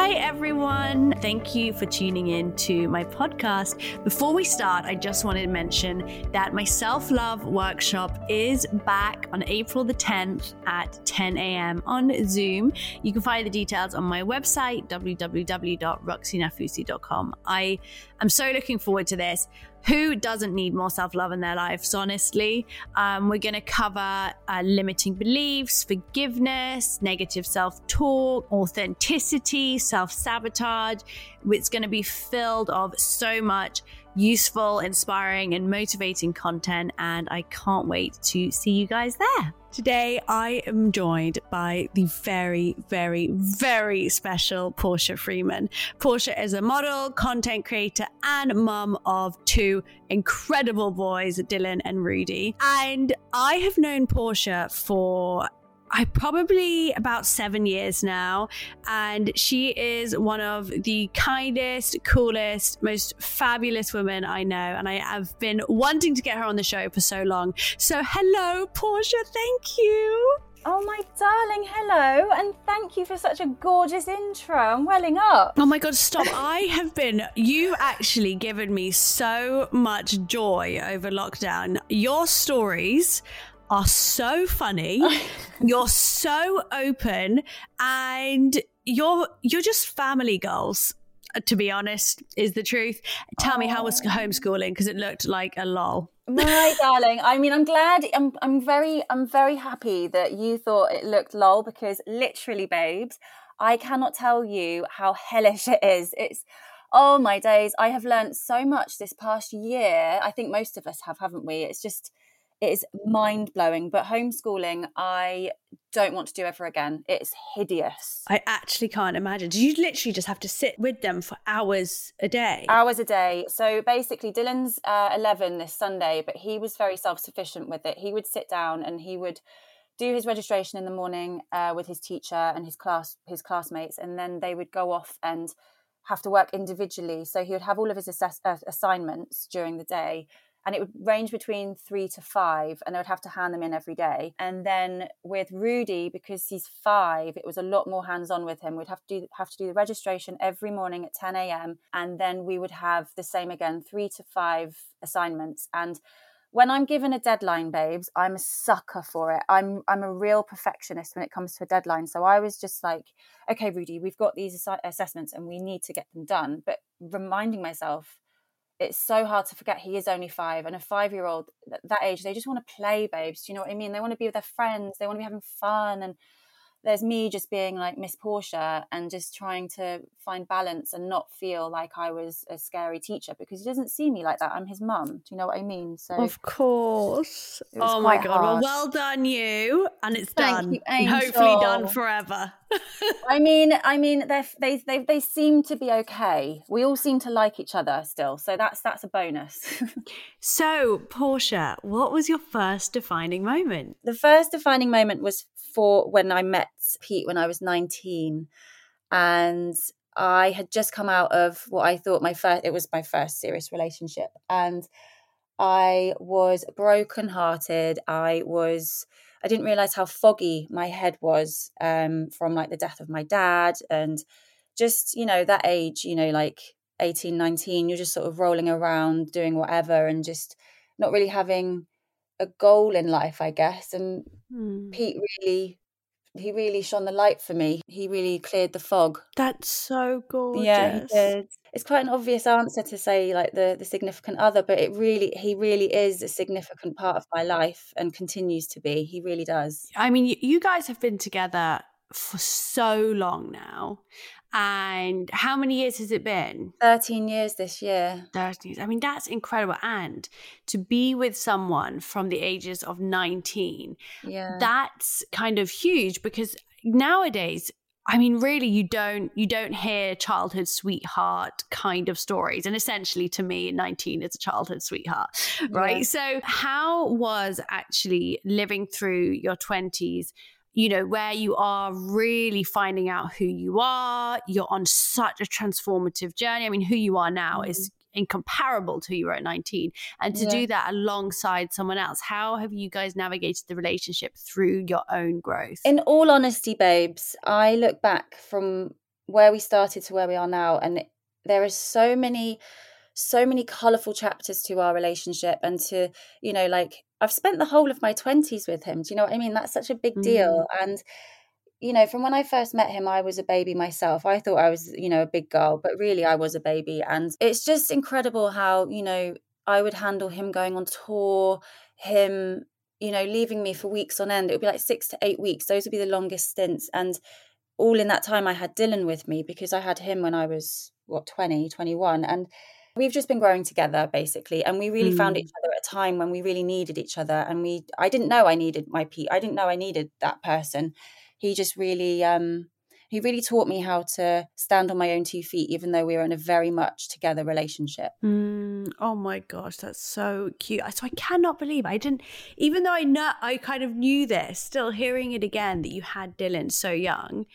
Hi, everyone. Thank you for tuning in to my podcast. Before we start, I just wanted to mention that my self love workshop is back on April the 10th at 10 a.m. on Zoom. You can find the details on my website, www.roxienafousi.com. I am so looking forward to this who doesn't need more self love in their lives, honestly? Um, we're going to cover uh, limiting beliefs, forgiveness, negative self talk, authenticity, self sabotage. It's going to be filled of so much useful, inspiring, and motivating content. And I can't wait to see you guys there. Today, I am joined by the very, very, very special Portia Freeman. Portia is a model, content creator, and mum of two incredible boys, Dylan and Rudy. And I have known Portia for I probably about seven years now, and she is one of the kindest, coolest, most fabulous women I know, and I have been wanting to get her on the show for so long. So, hello, Portia. Thank you. Oh, my darling, hello, and thank you for such a gorgeous intro. I'm welling up. Oh my god, stop. I have been, you've actually given me so much joy over lockdown. Your stories are so funny. you're so open and you're you're just family goals. uh, To be honest, is the truth. Tell me how was homeschooling because it looked like a lol. My darling, I mean, I'm glad. I'm, I'm very, I'm very happy that you thought it looked lol because literally, babes, I cannot tell you how hellish it is. It's, oh my days. I have learned so much this past year. I think most of us have, haven't we? It's just, it is mind blowing. But homeschooling, I don't want to do ever again. It's hideous. I actually can't imagine. Do you literally just have to sit with them for hours a day? hours a day. So basically, Dylan's uh, 11 this Sunday, but he was very self sufficient with it. He would sit down and he would do his registration in the morning uh, with his teacher and his class his classmates, and then they would go off and have to work individually. So he would have all of his assess- uh, assignments during the day. And it would range between three to five, and they would have to hand them in every day. And then with Rudy, because he's five, it was a lot more hands-on with him. We'd have to do have to do the registration every morning at 10 a.m. And then we would have the same again, three to five assignments. And when I'm given a deadline, babes, I'm a sucker for it. I'm I'm a real perfectionist when it comes to a deadline. So I was just like, okay, Rudy, we've got these assi- assessments and we need to get them done. But reminding myself, it's so hard to forget he is only five, and a five-year-old th- that age, they just want to play, babes. Do you know what I mean? They want to be with their friends. They want to be having fun and there's me just being like Miss Portia and just trying to find balance and not feel like I was a scary teacher because he doesn't see me like that. I'm his mum. Do you know what I mean? So Of course. Oh my god. Well, hard. well done you, and it's Thank done. you, And hopefully done forever. I mean, I mean, they they they seem to be okay. We all seem to like each other still, so that's that's a bonus. So, Portia, what was your first defining moment? the first defining moment was for when I met Pete when I was 19 and I had just come out of what I thought my first it was my first serious relationship and I was brokenhearted I was I didn't realize how foggy my head was um from like the death of my dad and just you know that age you know like 18 19 you're just sort of rolling around doing whatever and just not really having a goal in life, I guess. And Hmm. Pete really, he really shone the light for me. He really cleared the fog. That's so gorgeous. Yeah, he did. It's quite an obvious answer to say like the the significant other, but it really, he really is a significant part of my life and continues to be. He really does. I mean, you guys have been together for so long now. And how many years has it been? 13 years this year. 13 years. I mean, that's incredible. And to be with someone from the ages of 19, Yeah. that's kind of huge because nowadays, I mean, really, you don't you don't hear childhood sweetheart kind of stories, and essentially, to me, nineteen is a childhood sweetheart, right? Yeah. So, how was actually living through your twenties? You know, where you are really finding out who you are. You're on such a transformative journey. I mean, who you are now is mm-hmm. incomparable to who you were at 19 and to Yeah. do that alongside someone else how have you guys navigated the relationship through your own growth In all honesty, babes, I look back from where we started to where we are now, and there is so many, so many colourful chapters to our relationship, and to you know, like I've spent the whole of my twenties with him. Do you know what I mean? That's such a big deal, mm. and you know, from when I first met him, I was a baby myself. I thought I was, you know, a big girl, but really I was a baby. And it's just incredible how, you know, I would handle him going on tour, him, you know, leaving me for weeks on end. It would be like six to eight weeks. Those would be the longest stints. And all in that time, I had Dylan with me because I had him when I was, what, 20, 21. And we've just been growing together basically and we really found Mm. each other at a time when we really needed each other and we i didn't know i needed my pete i didn't know i needed that person he just really um he really taught me how to stand on my own two feet even though we were in a very much together relationship Mm, oh my gosh, that's so cute. So I cannot believe I didn't, even though I know I kind of knew this, still hearing it again that you had Dylan so young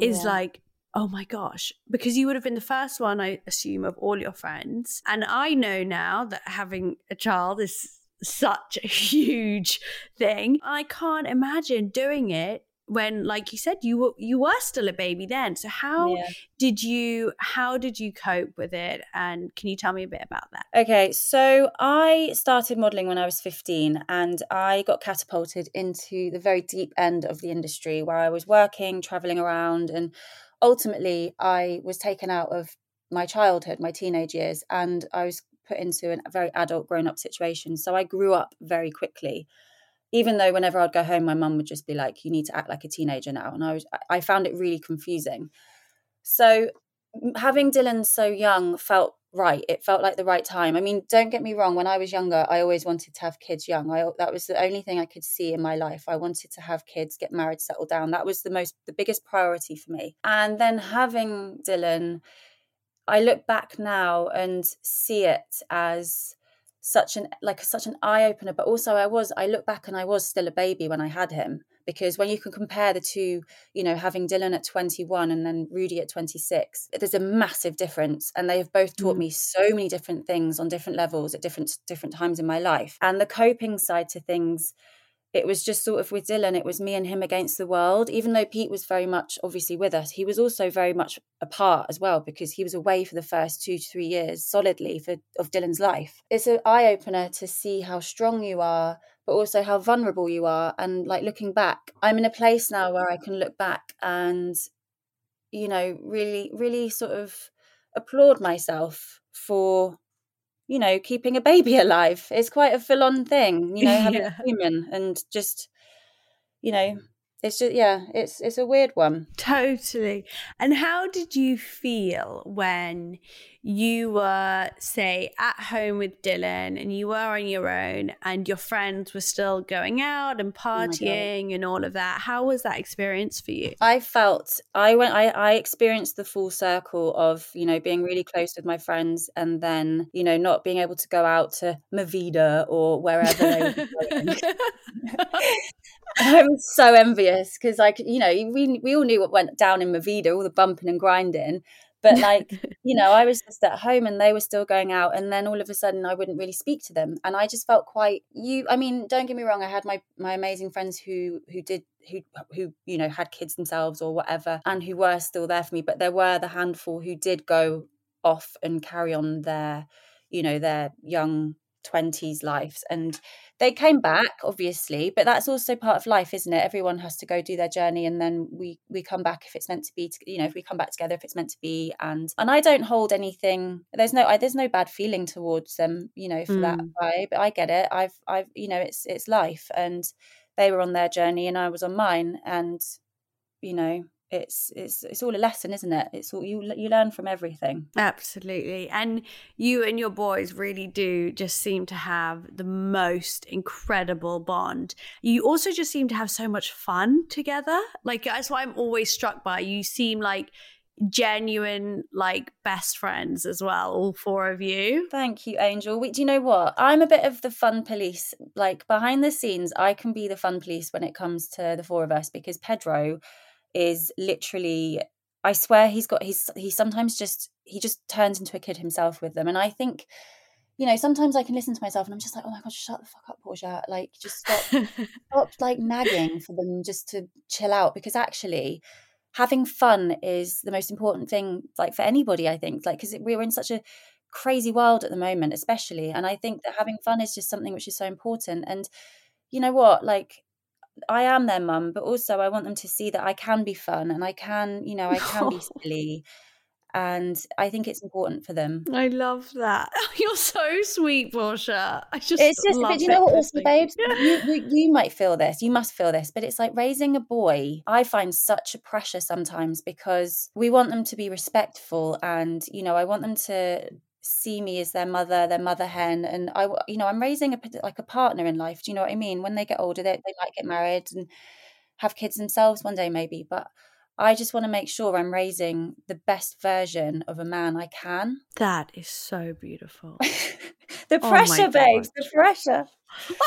is Yeah. like, oh my gosh, because you would have been the first one, I assume, of all your friends. And I know now that having a child is such a huge thing. I can't imagine doing it when like you said you were you were still a baby then so how Yeah. did you how did you cope with it and can you tell me a bit about that Okay, so I started modeling when I was 15 and I got catapulted into the very deep end of the industry where I was working, traveling around, and ultimately I was taken out of my childhood, my teenage years, and I was put into a very adult grown up situation. So I grew up very quickly. Even though whenever I'd go home, my mum would just be like, You need to act like a teenager now. And I was I found it really confusing. So having Dylan so young felt right. It felt like the right time. I mean, don't get me wrong. When I was younger, I always wanted to have kids young. I that was the only thing I could see in my life. I wanted to have kids, get married, settle down. That was the most, the biggest priority for me. And then having Dylan, I look back now and see it as such an like such an eye opener. But also, I was I look back and I was still a baby when I had him because when you can compare the two, you know, having Dylan at 21 and then Rudy at 26, there's a massive difference. And they have both taught mm. me so many different things on different levels at different different times in my life. And the coping side to things, it was just sort of with Dylan, it was me and him against the world. Even though Pete was very much obviously with us, he was also very much apart as well because he was away for the first two to three years solidly for of Dylan's life. It's an eye opener to see how strong you are, but also how vulnerable you are. And like looking back, I'm in a place now where I can look back and, you know, really, really sort of applaud myself for you know, keeping a baby alive. It's quite a full on thing, you know, having Yeah. a human and just, you know, it's just yeah, it's it's a weird one. Totally. And how did you feel when you were, say, at home with Dylan and you were on your own and your friends were still going out and oh God. partying and all of that? How was that experience for you? I felt I went I, I experienced the full circle of, you know, being really close with my friends and then, you know, not being able to go out to Mavida or wherever they were. I was so envious because, like, you know, we we all knew what went down in Mavida, all the bumping and grinding. But like, you know, I was just at home and they were still going out, and then all of a sudden, I wouldn't really speak to them, and I just felt quite you. I mean, don't get me wrong, I had my my amazing friends who who did who who you know had kids themselves or whatever, and who were still there for me. But there were the handful who did go off and carry on their, you know, their young 20s lives and they came back obviously but that's also part of life isn't it everyone has to go do their journey and then we we come back if it's meant to be you know if we come back together if it's meant to be and and I don't hold anything there's no I, there's no bad feeling towards them you know for mm. that vibe but I get it I've I've you know it's it's life and they were on their journey and I was on mine and you know it's it's it's all a lesson isn't it? It's all you you learn from everything. Absolutely. And you and your boys really do just seem to have the most incredible bond. You also just seem to have so much fun together. Like that's what i'm always struck by. You seem like genuine like best friends as well all four of you. Thank you angel. We, do you know what? I'm a bit of the fun police like behind the scenes i can be the fun police when it comes to the four of us because pedro is literally I swear he's got he's he sometimes just he just turns into a kid himself with them. And I think, you know, sometimes I can listen to myself and I'm just like, oh my god, shut the fuck up, Portia. Like just stop stop like nagging for them just to chill out because actually having fun is the most important thing like for anybody i think like because we're in such a crazy world at the moment especially and i think that having fun is just something which is so important and you know what like I am their mum, but also I want them to see that I can be fun and I can, you know, I can be silly. And I think it's important for them. I love that. You're so sweet, Portia. I just it's just, but you know what, also, babes, you, you, you might feel this, you must feel this, but it's like raising a boy. I find such a pressure sometimes because we want them to be respectful, and you know, I want them to see me as their mother, their mother hen, and I, you know, I'm raising a like a partner in life. Do you know what I mean? When they get older, they they might get married and have kids themselves one day, maybe. But I just want to make sure I'm raising the best version of a man I can. That is so beautiful. the oh pressure, oh babes, the pressure.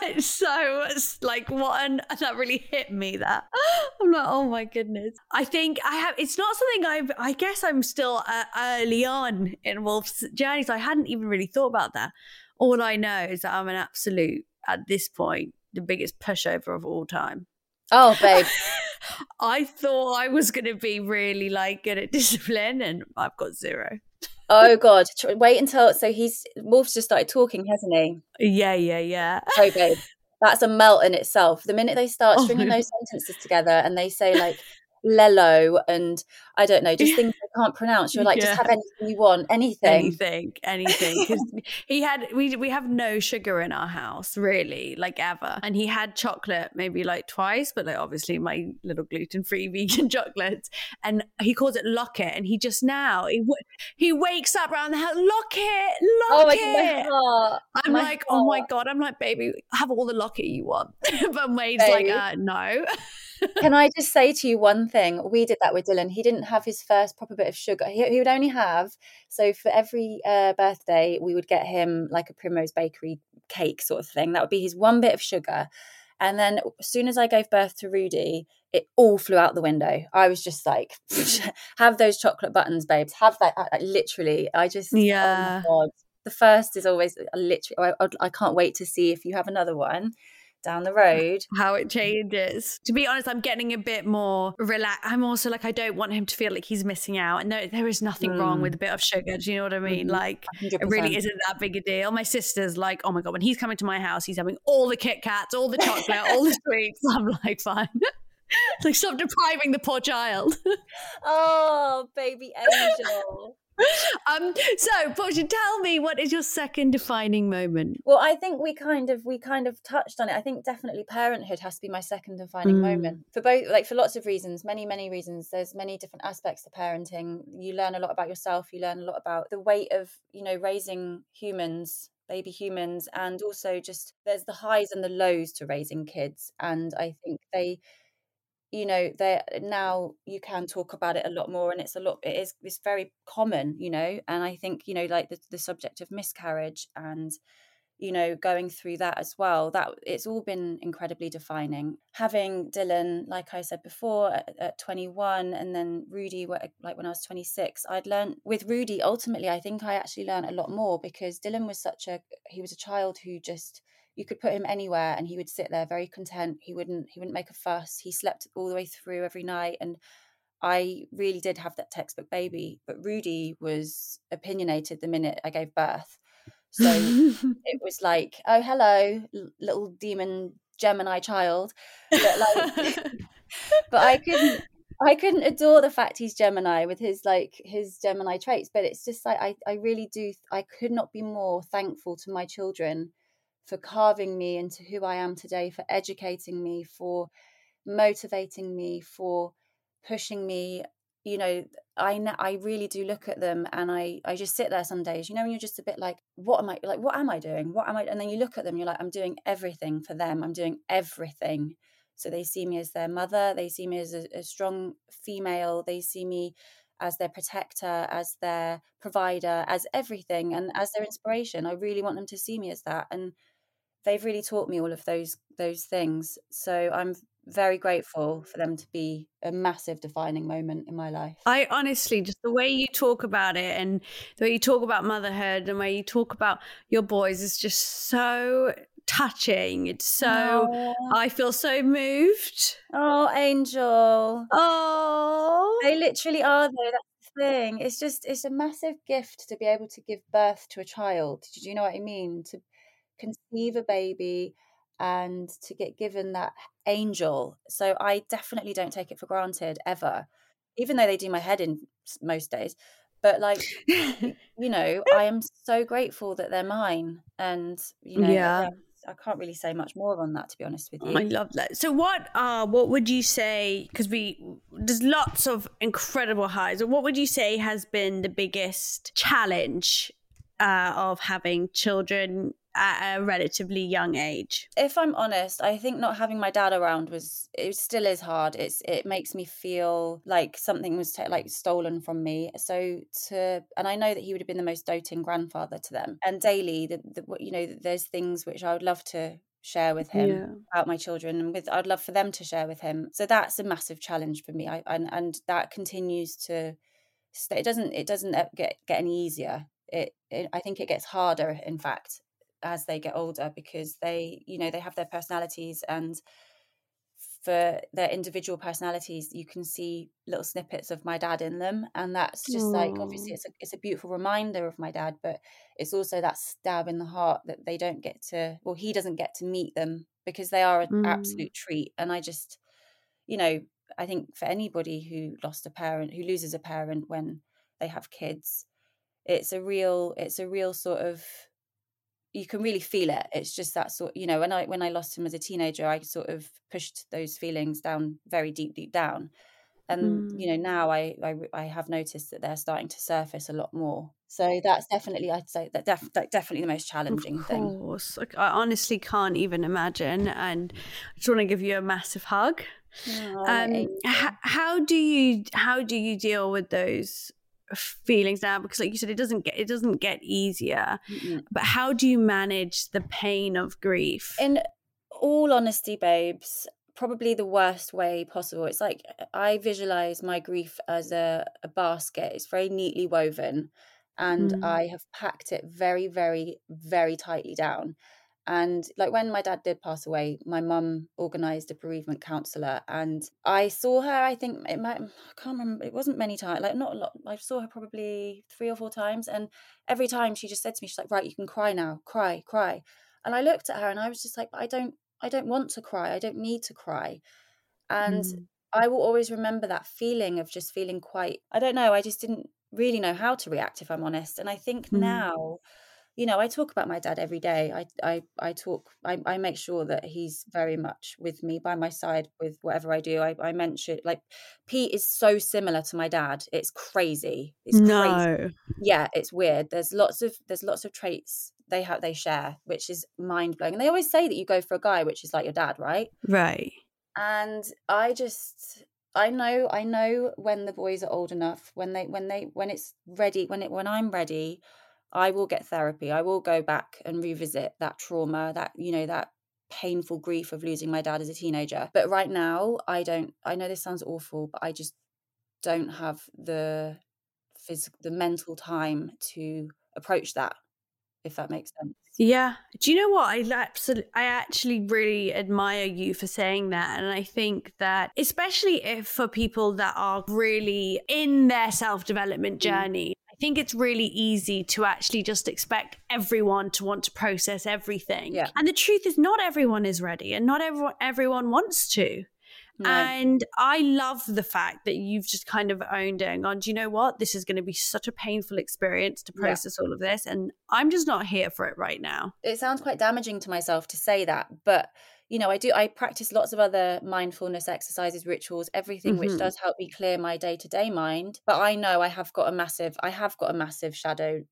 that is so like what and that really hit me that i'm like oh my goodness. I think i have it's not something i've i guess i'm still uh, early on in wolf's journey so i hadn't even really thought about that. All i know is that i'm an absolute at this point the biggest pushover of all time. Oh babe. I thought i was going to be really like good at discipline and i've got zero oh god. Wait until so he's wolf's just started talking hasn't he? Yeah yeah yeah. Babe that's a melt in itself. The minute they start oh stringing oh those sentences together and they say like lelo and I don't know, just things I can't pronounce. You're like, yeah. just have anything you want, anything, anything, anything. Because he had we we have no sugar in our house really, like ever, and he had chocolate maybe like twice, but like obviously my little gluten free vegan chocolates, and he calls it locket, and he just now he he wakes up around the house, locket, locket. Oh, my I'm my like, heart. oh my god, I'm like, baby, have all the locket you want, but Wade's like, uh, no. Can I just say to you one thing? We did that with Dylan. He didn't have his first proper bit of sugar. He, he would only have, so for every uh, birthday, we would get him like a Primrose Bakery cake sort of thing. That would be his one bit of sugar. And then as soon as I gave birth to Rudy, it all flew out the window. I was just like, have those chocolate buttons, babes. Have that. I, I, literally, I just, oh yeah. Oh the first is always literally, I, I can't wait to see if you have another one down the road. How it changes. To be honest, I'm getting a bit more relaxed. I'm also like, I don't want him to feel like he's missing out. And there, there is nothing mm. wrong with a bit of sugar. Do you know what I mean? Mm-hmm. Like, 100%. it really isn't that big a deal. My sister's like, oh my God, when he's coming to my house, he's having all the Kit Kats, all the chocolate, all the sweets. I'm like, fine. like, stop depriving the poor child. oh, baby angel. um, so, Portia, tell me what is your second defining moment? Well, I think we kind of we kind of touched on it. I think definitely parenthood has to be my second defining mm. moment for both, like for lots of reasons, many many reasons. There's many different aspects to parenting. You learn a lot about yourself. You learn a lot about the weight of you know raising humans baby humans and also just there's the highs and the lows to raising kids and i think they you know there now you can talk about it a lot more and it's a lot it is it's very common you know and i think you know like the, the subject of miscarriage and you know going through that as well that it's all been incredibly defining. Having dylan like i said before at, at 21 and then rudy like when i was 26 i'd learned with rudy ultimately i think i actually learned a lot more because dylan was such a he was a child who just you could put him anywhere and he would sit there very content he wouldn't he wouldn't make a fuss he slept all the way through every night and i really did have that textbook baby but rudy was opinionated the minute i gave birth So it was like, oh, hello, little demon Gemini child. But like, but I couldn't, I couldn't adore the fact he's Gemini with his like his Gemini traits. But it's just like, I, I really do, I could not be more thankful to my children for carving me into who I am today, for educating me, for motivating me, for pushing me you know i i really do look at them and i i just sit there some days you know when you're just a bit like what am i like what am i doing? What am i and then you look at them you're like i'm doing everything for them. I'm doing everything. So they see me as their mother they see me as a, a strong female they see me as their protector as their provider as everything and as their inspiration. I really want them to see me as that and they've really taught me all of those those things so i'm very grateful for them to be a massive defining moment in my life. I honestly, just the way you talk about it and the way you talk about motherhood and the way you talk about your boys is just so touching. It's so. I feel so moved. Oh, Angel. Oh. They literally are, though. That's the thing. It's just, it's a massive gift to be able to give birth to a child. Did you know what I mean? To conceive a baby and to get given that angel. So I definitely don't take it for granted ever, even though they do my head in most days. But like, you know, I am so grateful that they're mine, and you know, yeah. I can't really say much more on that, to be honest with you. I love that. So, what uh, what would you say? Because we there's lots of incredible highs. What would you say has been the biggest challenge uh, of having children at a relatively young age? If I'm honest, I think not having my dad around was it still is hard. It's it makes me feel like something was t- like stolen from me. So to and I know that he would have been the most doting grandfather to them. And daily, the, the you know, there's things which I would love to share with him yeah. about my children and with I'd love for them to share with him. So that's a massive challenge for me. I and and that continues to stay. It doesn't it doesn't uh, get get any easier. It, it I think it gets harder in fact as they get older because they you know they have their personalities and for their individual personalities you can see little snippets of my dad in them and that's just Aww. like obviously it's a, it's a beautiful reminder of my dad but it's also that stab in the heart that they don't get to well he doesn't get to meet them because they are an mm. absolute treat and i just you know i think for anybody who lost a parent who loses a parent when they have kids it's a real it's a real sort of you can really feel it. It's just that sort you know when i when i lost him as a teenager i sort of pushed those feelings down very deep deep down. And mm. you know now I, I, I have noticed that they're starting to surface a lot more. So that's definitely i'd say that, def- that definitely the most challenging of thing. course. Like, i honestly can't even imagine and i just want to give you a massive hug. Oh, um, h- how do you how do you deal with those feelings now because like you said it doesn't get it doesn't get easier. Mm-hmm. but how do you manage the pain of grief? In all honesty babes probably the worst way possible. It's like i visualize my grief as a, a basket. It's very neatly woven and mm. i have packed it very very very tightly down and like when my dad did pass away, my mum organised a bereavement counsellor, and I saw her. I think it might. I can't remember. It wasn't many times. Like not a lot. I saw her probably three or four times, and every time she just said to me, "She's like, right, you can cry now. Cry, cry." And I looked at her, and I was just like, "I don't. I don't want to cry. I don't need to cry." And mm. I will always remember that feeling of just feeling quite. I don't know. I just didn't really know how to react, if I'm honest. And I think mm. now you know, I talk about my dad every day. I I I talk. I, I make sure that he's very much with me by my side with whatever I do. I, I mention like Pete is so similar to my dad. It's crazy. It's no. Crazy. Yeah, it's weird. There's lots of there's lots of traits they have they share, which is mind blowing. And they always say that you go for a guy which is like your dad, right? Right. And I just I know I know when the boys are old enough, when they when they when it's ready, when it when I'm ready, I will get therapy. I will go back and revisit that trauma, that, you know, that painful grief of losing my dad as a teenager. But right now, I don't, I know this sounds awful, but I just don't have the physical, the mental time to approach that, if that makes sense. Yeah. Do you know what? I absolutely, I actually really admire you for saying that. And I think that, especially if for people that are really in their self development mm. Journey, think it's really easy to actually just expect everyone to want to process everything. Yeah. And the truth is, not everyone is ready and not everyone, everyone wants to. No. And I love the fact that you've just kind of owned it and gone, do you know what? This is going to be such a painful experience to Yeah. process all of this. And I'm just not here for it right now. it sounds quite damaging to myself to say that but you know i do i practice lots of other mindfulness exercises rituals everything which Mhm. does help me clear my day-to-day mind but i know i have got a massive i have got a massive shadow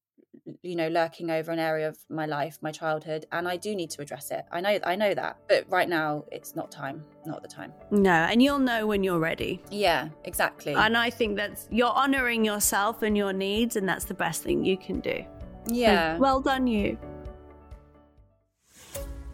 you know lurking over an area of my life my childhood and i do need to address it i know i know that but right now it's not time not the time No. And you'll know when you're ready. yeah exactly And I think that's you're honoring yourself and your needs, and that's the best thing you can do. So, yeah well done, you.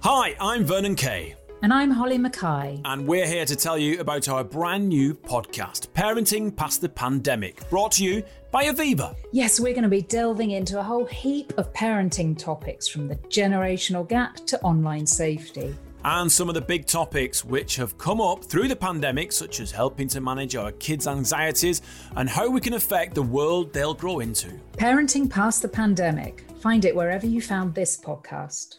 Hi, I'm Vernon Kay, And I'm Holly Mackay. and we're here to tell you about our brand new podcast, Parenting Past the Pandemic, brought to you by Aviva. Yes, we're going to be delving into a whole heap of parenting topics from the generational gap to online safety. And some of the big topics which have come up through the pandemic, such as helping to manage our kids' anxieties and how we can affect the world they'll grow into. Parenting Past the Pandemic. Find it wherever you found this podcast.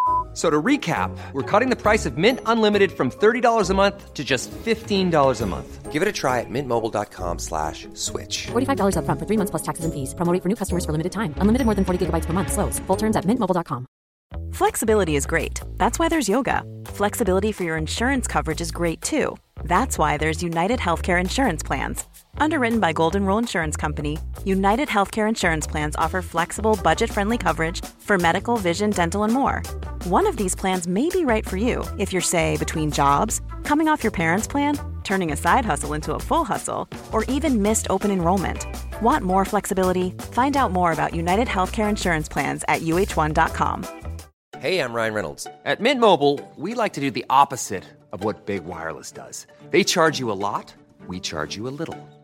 F- So to recap, we're cutting the price of Mint Unlimited from $30 a month to just $15 a month. Give it a try at mintmobile.com slash switch. $45 upfront for three months plus taxes and fees. Promo rate for new customers for limited time. Unlimited more than 40 gigabytes per month. Slows. Full terms at mintmobile.com. Flexibility is great. That's why there's yoga. Flexibility for your insurance coverage is great too. That's why there's United Healthcare Insurance Plans. Underwritten by Golden Rule Insurance Company, United Healthcare Insurance Plans offer flexible, budget friendly coverage for medical, vision, dental, and more. One of these plans may be right for you if you're, say, between jobs, coming off your parents' plan, turning a side hustle into a full hustle, or even missed open enrollment. Want more flexibility? Find out more about United Healthcare Insurance Plans at uh1.com. Hey, I'm Ryan Reynolds. At Mint Mobile, we like to do the opposite of what Big Wireless does. They charge you a lot, we charge you a little.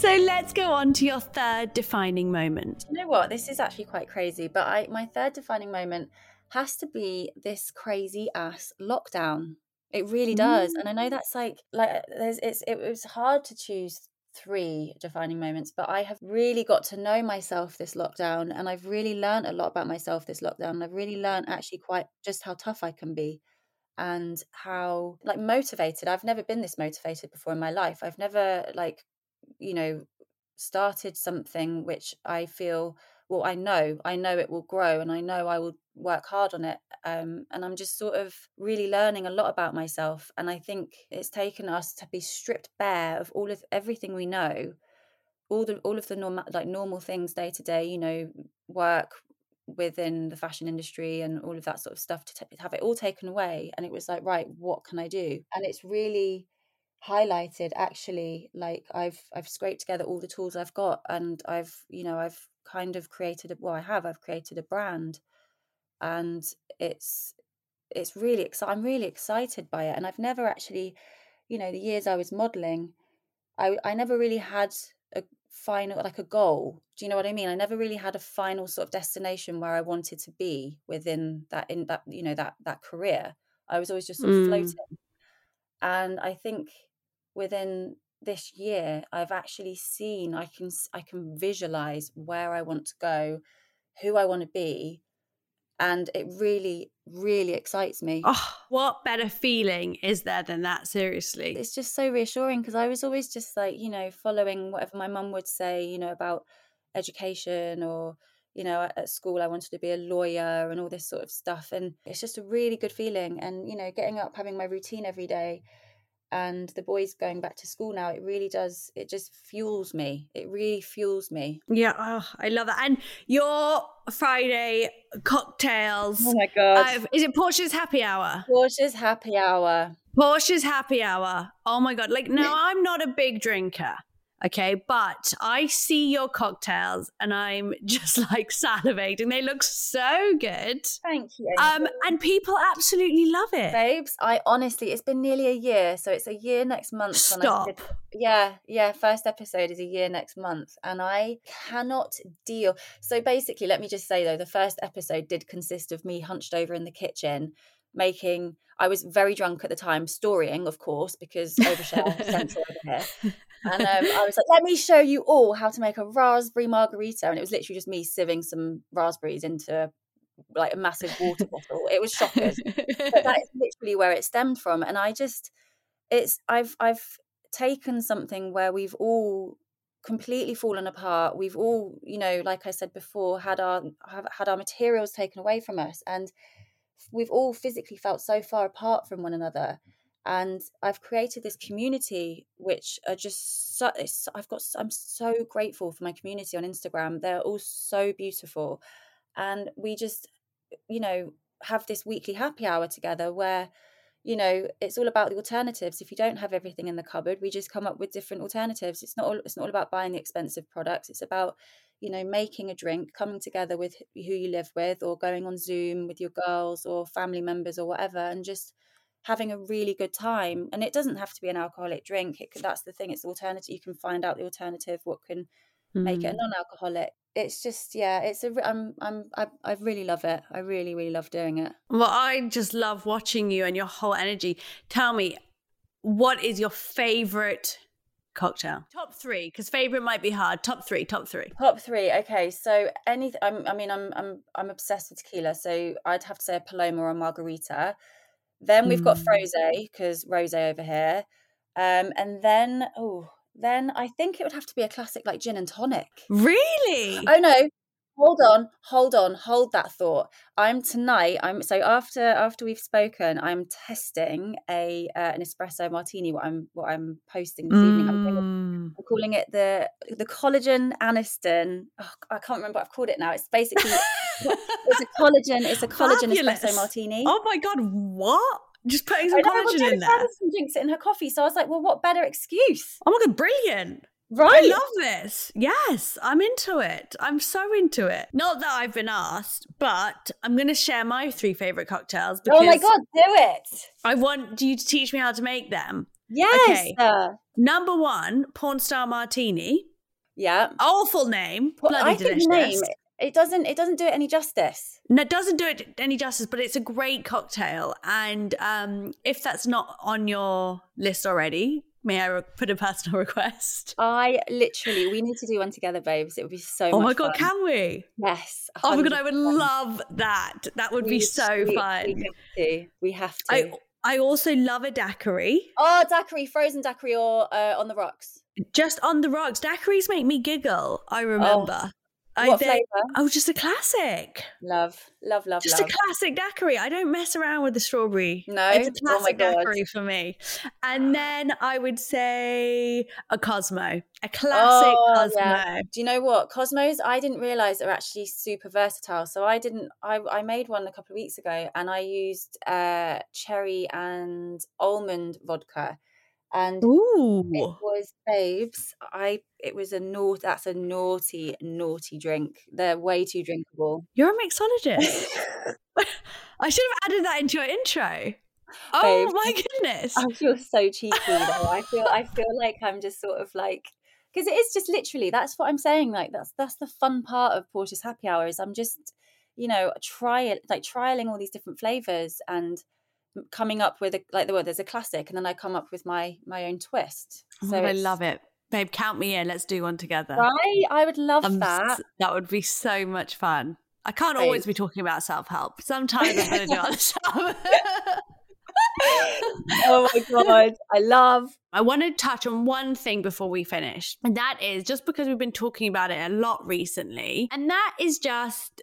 So let's go on to your third defining moment. you know what? This is actually quite crazy but i my third defining moment has to be this crazy ass lockdown. It really does and i know mm. that's like like there's it's it was hard to choose three defining moments but i have really got to know myself this lockdown and i've really learned a lot about myself this lockdown and i've really learned actually quite just how tough i can be and how like motivated. I've never been this motivated before in my life. I've never like you know started something which i feel well i know i know it will grow and i know i will work hard on it um, and i'm just sort of really learning a lot about myself and i think it's taken us to be stripped bare of all of everything we know all the all of the normal like normal things day to day you know work within the fashion industry and all of that sort of stuff to, t- have it all taken away and it was like right what can i do? And it's really highlighted actually like i've i've scraped together all the tools i've got and i've you know i've kind of created a well i have i've created a brand and it's it's really exciting i'm really excited by it and i've never actually you know the years i was modeling i i never really had a final like a goal do you know what i mean i never really had a final sort of destination where i wanted to be within that in that you know that that career i was always just sort of Mm. floating and i think within this year i've actually seen i can i can visualize where i want to go who i want to be and it really really excites me Oh, what better feeling is there than that? Seriously. it's just so reassuring because I was always just like, you know, following whatever my mum would say, you know, about education or, you know, at school I wanted to be a lawyer and all this sort of stuff. And it's just a really good feeling. And, you know, getting up, having my routine every day and the boys going back to school now, it really does. It just fuels me. It really fuels me. Yeah, oh, I love that. And your Friday cocktails. Oh my god! Uh, is it Portia's Happy Hour? Portia's Happy Hour. Portia's Happy Hour. Oh my god! Like now, I'm not a big drinker. Okay, but I see your cocktails and I'm just like salivating. They look so good. Thank you. Um, and people absolutely love it. Babes, I honestly, it's been nearly a year. So it's a year next month. when I Stop. did- yeah, yeah. First episode is a year next month. And I cannot deal. So basically, let me just say though, the first episode did consist of me hunched over in the kitchen making, I was very drunk at the time, storying, of course, because overshare central over here. And um, I was like, let me show you all how to make a raspberry margarita. And it was literally just me sieving some raspberries into like a massive water bottle. It was shocking. but that is literally where it stemmed from. And I just, it's, I've, I've taken something where we've all completely fallen apart. We've all, you know, like I said before, had our, have, had our materials taken away from us. And we've all physically felt so far apart from one another and I've created this community which are just so I've got I'm so grateful for my community on Instagram. They're all so beautiful. And we just you know have this weekly happy hour together where you know it's all about the alternatives. If you don't have everything in the cupboard we just come up with different alternatives. It's not all it's not all about buying the expensive products. It's about you know making a drink coming together with who you live with or going on zoom with your girls or family members or whatever and just having a really good time and it doesn't have to be an alcoholic drink it could, that's the thing it's the alternative you can find out the alternative what can make it a Mm. non-alcoholic it's just yeah it's a re- i'm i'm I, I really love it i really really love doing it Well, I just love watching you and your whole energy. Tell me, what is your favorite cocktail? Top three, because favorite might be hard. Top three, top three. Top three. Okay, so any. I'm, I mean, I'm I'm I'm obsessed with tequila, so I'd have to say a Paloma or a Margarita. Then we've got Mm. Frosé because Rose over here, um, and then oh, then I think it would have to be a classic like gin and tonic. Really? Oh no. Hold on, hold on, hold that thought. I'm tonight. I'm so after after we've spoken. I'm testing a uh, an espresso martini. What I'm what I'm posting this evening. I'm doing Mm. I'm calling it the the collagen aniston. Oh, I can't remember what I've called it now. It's basically it's a collagen. It's a collagen Fabulous. espresso martini. Oh my god, what? Just putting some know, well, collagen in there. Drinks it in her coffee, so I was like, well, what better excuse, Oh my god, brilliant. Right? I love this. Yes, I'm into it. I'm so into it. Not that I've been asked, but I'm going to share my three favorite cocktails because oh my god, do it! I want you to teach me how to make them. Yes. Okay. Number one, porn star martini. yeah. Awful name. Well, Bloody I delicious. name it doesn't it doesn't do it any justice. No, it doesn't do it any justice, but it's a great cocktail. And um, if that's not on your list already, may I re- put a personal request? I literally, we need to do one together, babes. It would be so. Oh my god, fun. can we? Yes. Oh my god, I would love that. That would be so we- fun. We have to. We have to. I I also love a daiquiri. Oh, daiquiri, frozen daiquiri, or uh, on the rocks. Just on the rocks. Daiquiris make me giggle. I remember. I, what flavour? Oh, just a classic. Love, love, love, Just love. a classic daiquiri. I don't mess around with the strawberry. No? it's a Oh classic God. daiquiri for me. And then I would say a Cosmo, a classic Oh, Cosmo. yeah. Do you know what Cosmos? I didn't realize are actually super versatile. So I didn't. I I made one a couple of weeks ago, and I used uh, cherry and almond vodka, and Ooh, it was babes. I it was a naughty. That's a naughty, naughty drink. They're way too drinkable. you're a mixologist. I should have added that into your intro. Oh Babes. my goodness. I feel so cheeky though. I feel I feel like I'm just sort of like because it is just literally that's what I'm saying. Like that's that's the fun part of Portia's happy hour is I'm just you know trial like trialing all these different flavors and coming up with a like the word there's a classic and then I come up with my my own twist. Oh So God, I love it. Babe, count me in. Let's do one together. Right, I would love um, I'm that. that would be so much fun. I can't Babe. always be talking about self help. Sometimes I'm going to do other stuff. oh my god, I love. I want to touch on one thing before we finish, and that is just because we've been talking about it a lot recently, and that is just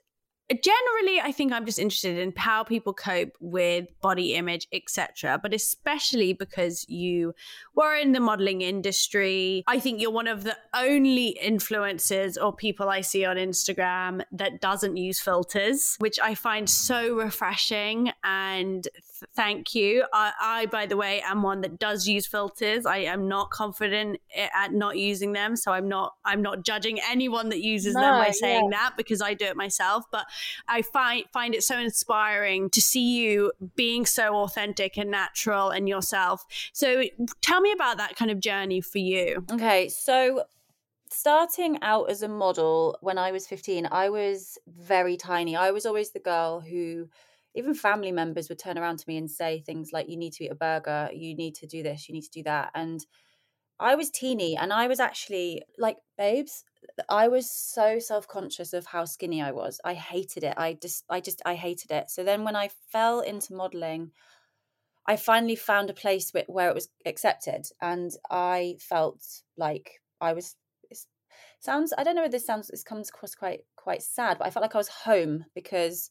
generally i think i'm just interested in how people cope with body image etc but especially because you were in the modeling industry. I think you're one of the only influencers or people i see on instagram that doesn't use filters which i find so refreshing and thank you I, I by the way am one that does use filters i am not confident at not using them so i'm not i'm not judging anyone that uses No, them by saying yeah. that because i do it myself but I find find it so inspiring to see you being so authentic and natural and yourself. So tell me about that kind of journey for you. Okay, so starting out as a model when I was 15, I was very tiny. I was always the girl who even family members would turn around to me and say things like you need to eat a burger, you need to do this, you need to do that. And I was teeny and I was actually like babes I was so self-conscious of how skinny I was. I hated it. I just I just I hated it. So then when I fell into modeling, I finally found a place where, it was accepted and I felt like I was sounds I don't know if this sounds this comes across quite quite sad, but I felt like I was home because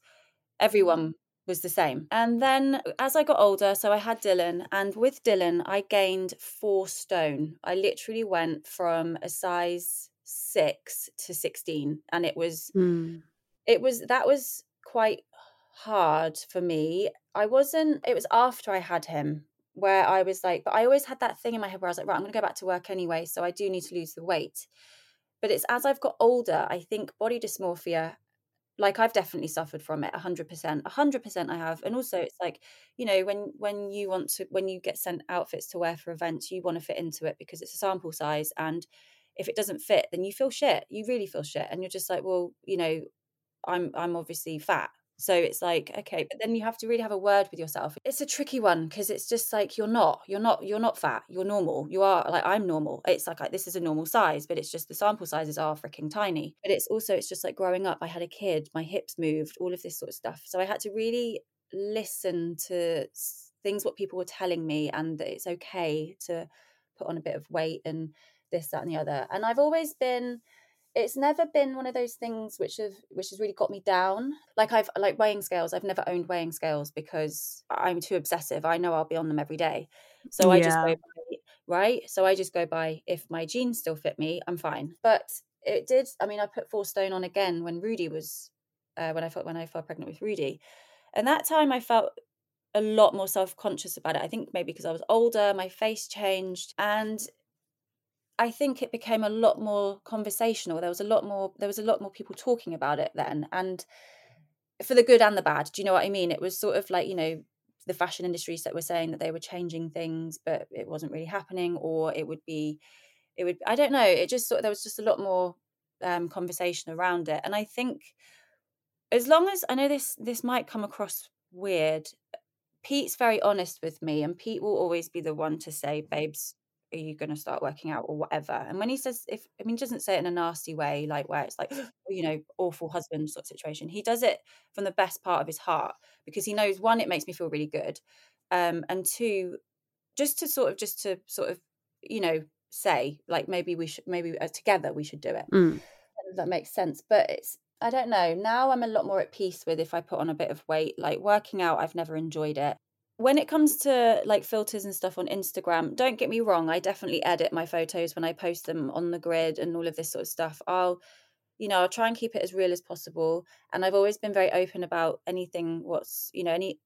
everyone mm. Was the same. And then as I got older, so I had Dylan, and with Dylan, I gained four stone. I literally went from a size six to 16, and it was, hmm. it was, that was quite hard for me. I wasn't, it was after I had him where I was like, but I always had that thing in my head where I was like, right, I'm going to go back to work anyway. So I do need to lose the weight. But it's as I've got older, I think body dysmorphia like I've definitely suffered from it 100% 100% I have and also it's like you know when when you want to when you get sent outfits to wear for events you want to fit into it because it's a sample size and if it doesn't fit then you feel shit you really feel shit and you're just like well you know I'm I'm obviously fat so it's like okay but then you have to really have a word with yourself. It's a tricky one because it's just like you're not you're not you're not fat you're normal you are like i'm normal. It's like, like this is a normal size but it's just the sample sizes are freaking tiny. But it's also it's just like growing up i had a kid my hips moved all of this sort of stuff. So i had to really listen to things what people were telling me and that it's okay to put on a bit of weight and this that and the other. And i've always been it's never been one of those things which have which has really got me down. Like i've like weighing scales i've never owned weighing scales because i'm too obsessive. I know i'll be on them every day. So i just go by, right? So i just go by if my jeans still fit me i'm fine. But it did i mean i put four stone on again when rudy was uh, when i felt when i fell pregnant with rudy. And that time i felt a lot more self-conscious about it. I think maybe because i was older my face changed and I think it became a lot more conversational. There was a lot more there was a lot more people talking about it then and for the good and the bad. Do you know what I mean? It was sort of like, you know, the fashion industries that were saying that they were changing things but it wasn't really happening or it would be it would I don't know, it just sort there was just a lot more um conversation around it. And I think as long as I know this this might come across weird, Pete's very honest with me and Pete will always be the one to say, babes, are you going to start working out or whatever? And when he says if i mean he doesn't say it in a nasty way like where it's like you know awful husband sort of situation. He does it from the best part of his heart because he knows one it makes me feel really good um and two just to sort of just to sort of you know say like maybe we should maybe uh, together we should do it. Mm. that makes sense but it's i don't know now i'm a lot more at peace with if i put on a bit of weight like working out i've never enjoyed it when it comes to like filters and stuff on Instagram, don't get me wrong, I definitely edit my photos when I post them on the grid and all of this sort of stuff. I'll, you know, I'll try and keep it as real as possible. And I've always been very open about anything what's, you know, any,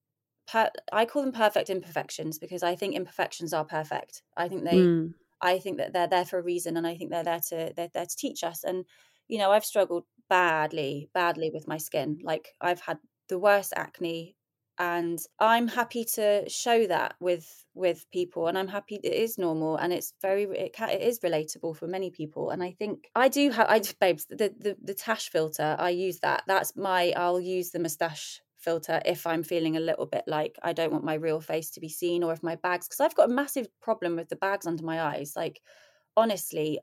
per- I call them perfect imperfections because I think imperfections are perfect. I think they, Mm. I think that they're there for a reason and I think they're there to, they're there to teach us. And, you know, I've struggled badly, badly with my skin. Like I've had the worst acne and i'm happy to show that with with people and i'm happy it is normal and it's very it, ca it is relatable for many people and i think i do have i babes the, the the tash filter i use that that's my i'll use the mustache filter if i'm feeling a little bit like i don't want my real face to be seen or if my bags because i've got a massive problem with the bags under my eyes like honestly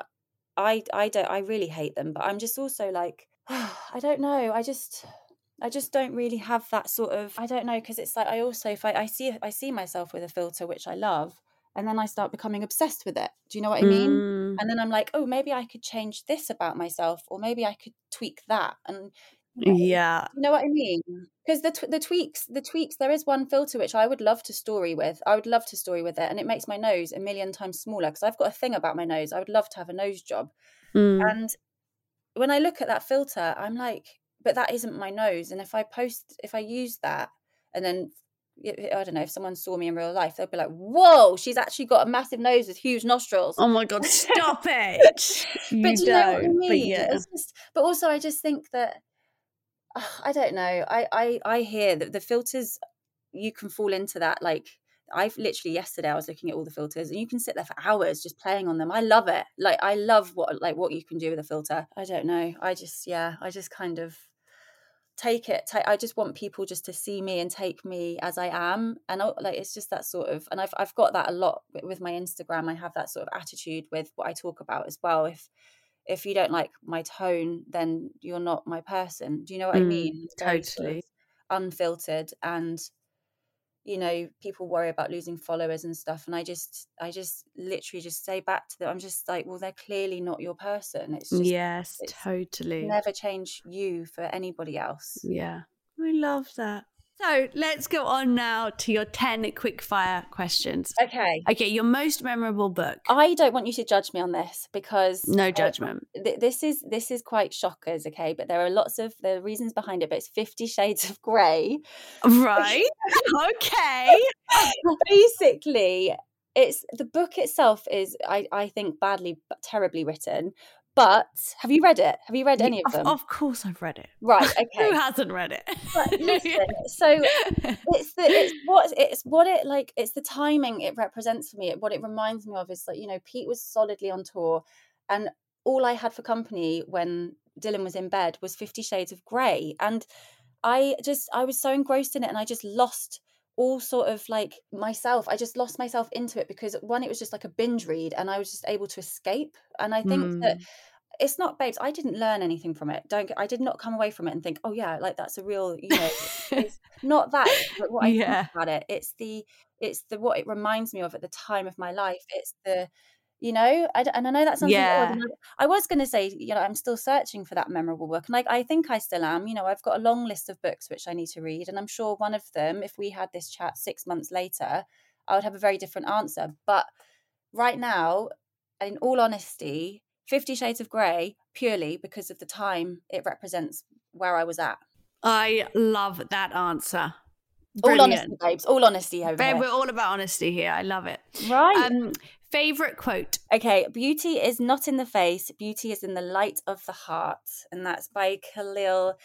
i i don't i really hate them but i'm just also like i don't know i just I just don't really have that sort of I don't know because it's like I also if I, I see I see myself with a filter which I love and then I start becoming obsessed with it. Do you know what I mean? Mm. And then I'm like, oh, maybe I could change this about myself or maybe I could tweak that. And Yeah. You know what I mean? Because the t- the tweaks, the tweaks, there is one filter which I would love to story with. I would love to story with it, and it makes my nose a million times smaller. Because I've got a thing about my nose. I would love to have a nose job. Mm. And when I look at that filter, I'm like, but that isn't my nose. And if I post, if I use that, and then I don't know if someone saw me in real life, they'd be like, "Whoa, she's actually got a massive nose with huge nostrils." Oh my god, stop it! but do you know what I mean? but yeah. Just, but also, I just think that ah, I don't know. I I I hear that the filters you can fall into that. Like I've literally yesterday I was looking at all the filters, and you can sit there for hours just playing on them. I love it. Like I love what like what you can do with a filter. I don't know. I just yeah. I just kind of take it ta i just want people just to see me and take me as i am and I, like it's just that sort of and i've i've got that a lot with- my instagram i have that sort of attitude with what i talk about as well if if you don't like my tone then you're not my person do you know what i Mm, mean very sort totally. unfiltered and you know people worry about losing followers and stuff and i just i just literally just say back to them i'm just like well they're clearly not your person it's just yes, it's totally. never change you for anybody else Yeah, I love that. So let's go on now to your 10 quick fire questions. okay Okay, your most memorable book. I don't want you to judge me on this because No uh, judgment. th- this is this is quite shockers, okay? But there are lots of the reasons behind it. But it's Fifty Shades of Grey. Right. okay. Basically, it's the book itself is I I think badly but terribly written. But have you read it? Have you read any of them? Of course, I've read it. Right. Okay. Who hasn't read it? But listen, so it's the it's what it's what it like it's the timing it represents for me what it reminds me of is like you know pete was solidly on tour and all i had for company when dylan was in bed was 50 shades of grey and i just i was so engrossed in it and i just lost all sort of like myself i just lost myself into it because one it was just like a binge read and i was just able to escape. And i think that hmm. it's not babes i didn't learn anything from it. Don't i did not come away from it and think oh yeah like that's a real you know it's not that but what i Yeah. think about it it's the it's the what it reminds me of at the time of my life. It's the you know I, and i know that sounds really odd, Yeah. I, was going to say you know i'm still searching for that memorable book and like i think i still am you know i've got a long list of books which i need to read and i'm sure one of them if we had this chat six months later i would have a very different answer but right now in all honesty 50 shades of grey purely because of the time it represents where i was at I love that answer. all honesty babes all honesty over Babe, here. We're all about honesty here. I love it. right Um, favorite quote. Okay, beauty is not in the face, beauty is in the light of the heart. And that's by Khalil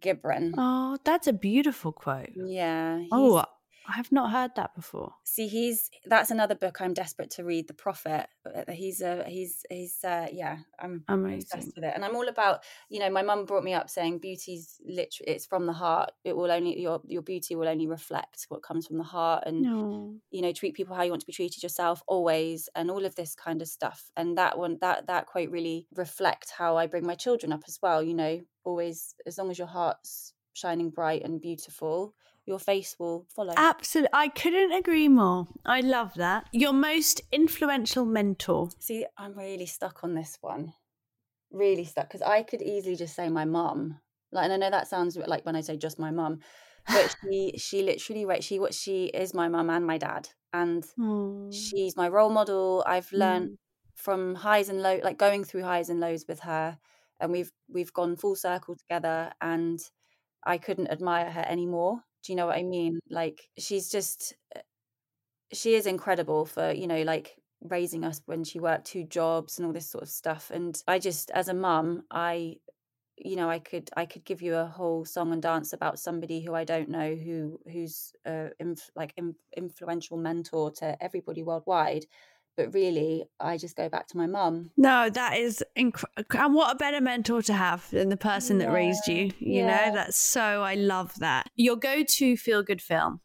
Gibran. Oh, that's a beautiful quote. Yeah. Oh, I have not heard that before. see he's that's another book I'm desperate to read, The Prophet. Uh, He's a he's he's uh yeah, I'm Amazing. obsessed with it. And I'm all about, you know, my mum brought me up saying beauty's literally it's from the heart. It will only your your beauty will only reflect what comes from the heart and No. you know treat people how you want to be treated yourself always and all of this kind of stuff and that one that that quote really reflect how i bring my children up as well you know always as long as your heart's shining bright and beautiful your face will follow Absolutely. I couldn't agree more. I love that. Your most influential mentor. see i'm really stuck on this one really stuck because i could easily just say my mum like and i know that sounds like when i say just my mum but she she literally right she what she is my mum and my dad and Oh. she's my role model i've learned Mm. from highs and lows like going through highs and lows with her and we've we've gone full circle together and i couldn't admire her anymore do you know what i mean? Like she's just uh, she is incredible for you know like raising us when she worked two jobs and all this sort of stuff and i just as a mum i you know i could i could give you a whole song and dance about somebody who i don't know who who's uh, inf- like in, influential mentor to everybody worldwide but really i just go back to my mum No, that is incredible. And what a better mentor to have than the person that raised you. You yeah. know, that's so, I love that. Your go to feel good film.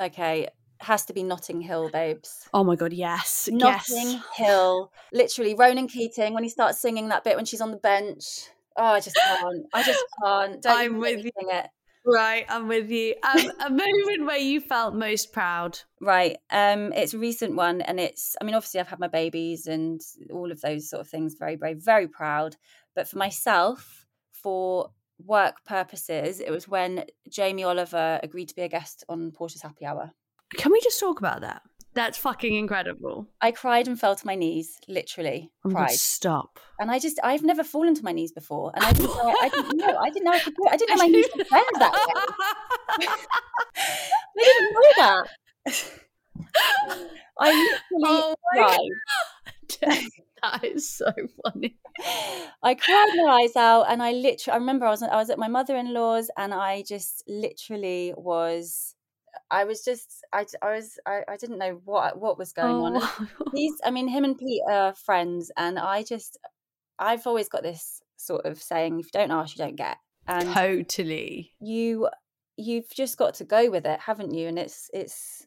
okay has to be notting hill babes Oh my God, yes. notting yes. hill literally ronan keating when he starts singing that bit when she's on the bench oh i just can't i just can't don't I'm even with you. it Right, I'm with you. Um, a moment where you felt most proud. Right. Um, it's a recent one, and it's. I mean, obviously, I've had my babies and all of those sort of things. Very, very, very proud. But for myself, for work purposes, it was when Jamie Oliver agreed to be a guest on Portia's Happy Hour. Can we just talk about that? That's fucking incredible. I cried and fell to my knees, literally Oh my God, cried. stop. And I just, I've never fallen to my knees before. And I didn't know, I didn't know, I didn't know I could do it. I didn't know my knees could bend that way. I didn't know that. I literally Oh cried. that is so funny. I cried my eyes out, and I literally. I remember I was I was at my mother in law's, and I just literally was. I was just. I, I was. I, I didn't know what what was going on. Oh. He's. I mean, him and Pete are friends, and I just. I've always got this sort of saying: if you don't ask, you don't get. And totally. you, you've just got to go with it, haven't you? And it's it's.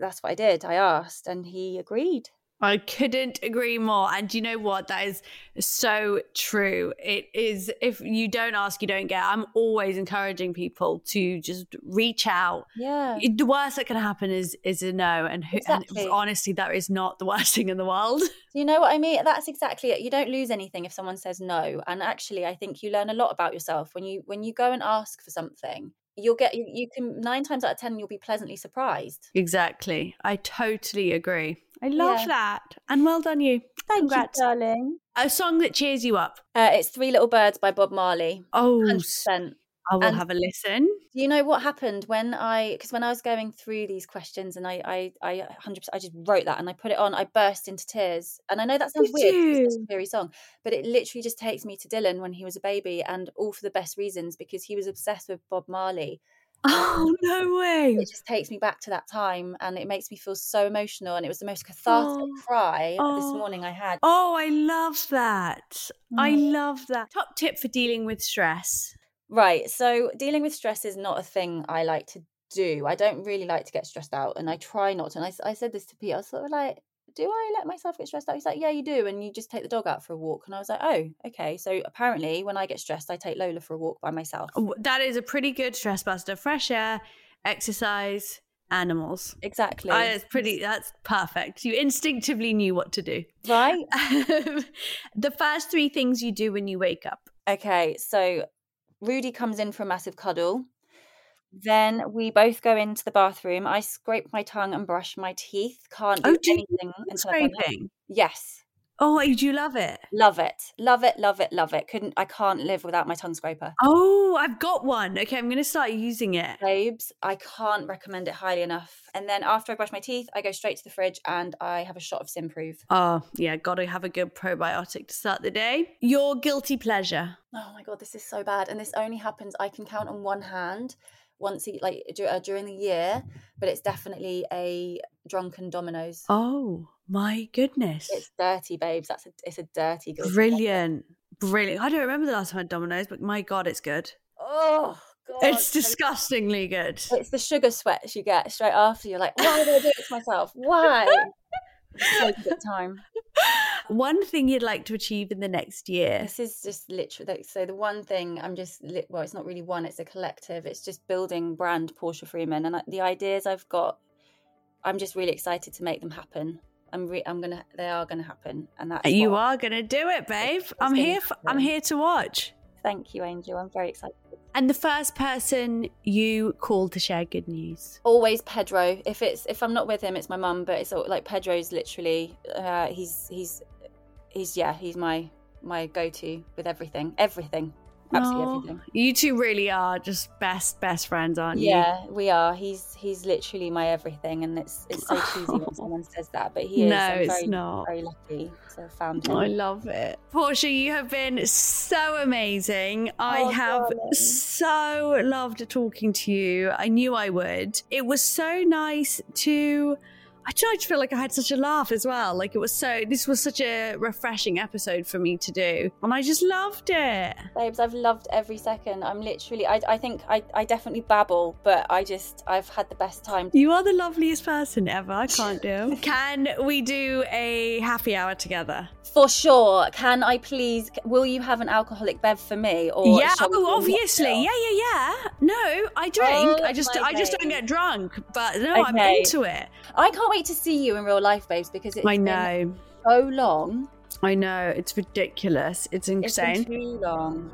That's what I did. I asked, and he agreed. I couldn't agree more. And you know what? That is so true. It is, if you don't ask, you don't get. I'm always encouraging people to just reach out. Yeah. The worst that can happen is is a no. And, who, Exactly. and honestly, that is not the worst thing in the world. You know what I mean? That's exactly it. You don't lose anything if someone says no. And actually, I think you learn a lot about yourself when you when you go and ask for something. You'll get you, you can nine times out of ten you'll be pleasantly surprised. Exactly. I totally agree. I love Yeah. that. And well done you. Thank Congrats. you, darling. A song that cheers you up. Uh, it's Three Little Birds by Bob Marley. Oh, Hundred s- percent. I will And- have a listen. Do you know what happened when I? Because when I was going through these questions and I, I, I, hundred percent, I just wrote that and I put it on. I burst into tears, and I know that sounds Did weird. It's a cheery song, but it literally just takes me to Dylan when he was a baby, and all for the best reasons because he was obsessed with Bob Marley. Oh, no way. It just takes me back to that time, and it makes me feel so emotional. And it was the most cathartic Oh. cry Oh. this morning I had. Oh, I love that. I Mm. love that. Top tip for dealing with stress. Right. So dealing with stress is not a thing I like to do. I don't really like to get stressed out and I try not to. And I said this to Pete. I was sort of like, do I let myself get stressed out? He's like, yeah, you do. And you just take the dog out for a walk. And I was like, oh, okay. So apparently when I get stressed, I take Lola for a walk by myself. That is a pretty good stress buster. Fresh air, exercise, animals. Exactly. Uh, it's pretty, that's perfect. You instinctively knew what to do. Right. the first three things you do when you wake up. Okay. So Rudy comes in for a massive cuddle. Then we both go into the bathroom. I scrape my tongue and brush my teeth. Can't do Oh, do anything until I've done that. Scraping. Yes. Oh, do you love it? Love it. Love it. Love it. Love it. Couldn't I can't live without my tongue scraper. Oh, I've got one. Okay, I'm going to start using it. Babes, I can't recommend it highly enough. And then after I brush my teeth, I go straight to the fridge and I have a shot of Symprove. Oh, yeah, got to have a good probiotic to start the day. Your guilty pleasure. Oh my god, this is so bad. And this only happens I can count on one hand once a, like uh, during the year, but it's definitely a drunken Domino's. Oh, my goodness. It's dirty, babes. That's a it's a dirty. Brilliant. Brilliant. I don't remember the last time I had Domino's, but my God, it's good. Oh god. It's disgustingly good. It's the sugar sweats you get straight after. You're like, why did I do it to myself? Why? So good time. One thing you'd like to achieve in the next year. This is just literally so the one thing I'm just well, it's not really one, it's a collective. It's just building brand Portia Freeman, and the ideas I've got, I'm just really excited to make them happen. I'm re- I'm gonna they are gonna happen, and that's You what- are going to do it, babe. I'm here. For, I'm here to watch. Thank you, Angel. I'm very excited. And the first person you call to share good news. Always Pedro. If it's if I'm not with him, it's my mum. But it's all, like Pedro's literally. Uh, he's he's he's yeah. He's my my go to with everything. Everything. Absolutely Oh, everything. You two really are just best best friends, aren't you? Yeah, we are. He's he's literally my everything, and it's it's so cheesy when someone says that, but he is. No, I'm it's very, not. Very lucky to have found him. I love it. Portia, you have been so amazing. I Oh, have darling. so loved talking to you. I knew I would. It was so nice to. I don't know, I just feel like I had such a laugh as well. Like it was so, this was such a refreshing episode for me to do. And I just loved it. Babes, I've loved every second. I'm literally. I I think I I definitely babble, but I just I've had the best time. You are the loveliest person ever. I can't do. Can we do a happy hour together? For sure. Can I please? Will you have an alcoholic bev for me? Or yeah, oh, obviously. Yeah, yeah, yeah. No, I drink. Oh, I just, I just don't get drunk. But no, I'm into it. I can't wait to see you in real life, babes, because it's I been know. so long. I know. It's ridiculous. It's It's been insane. too long.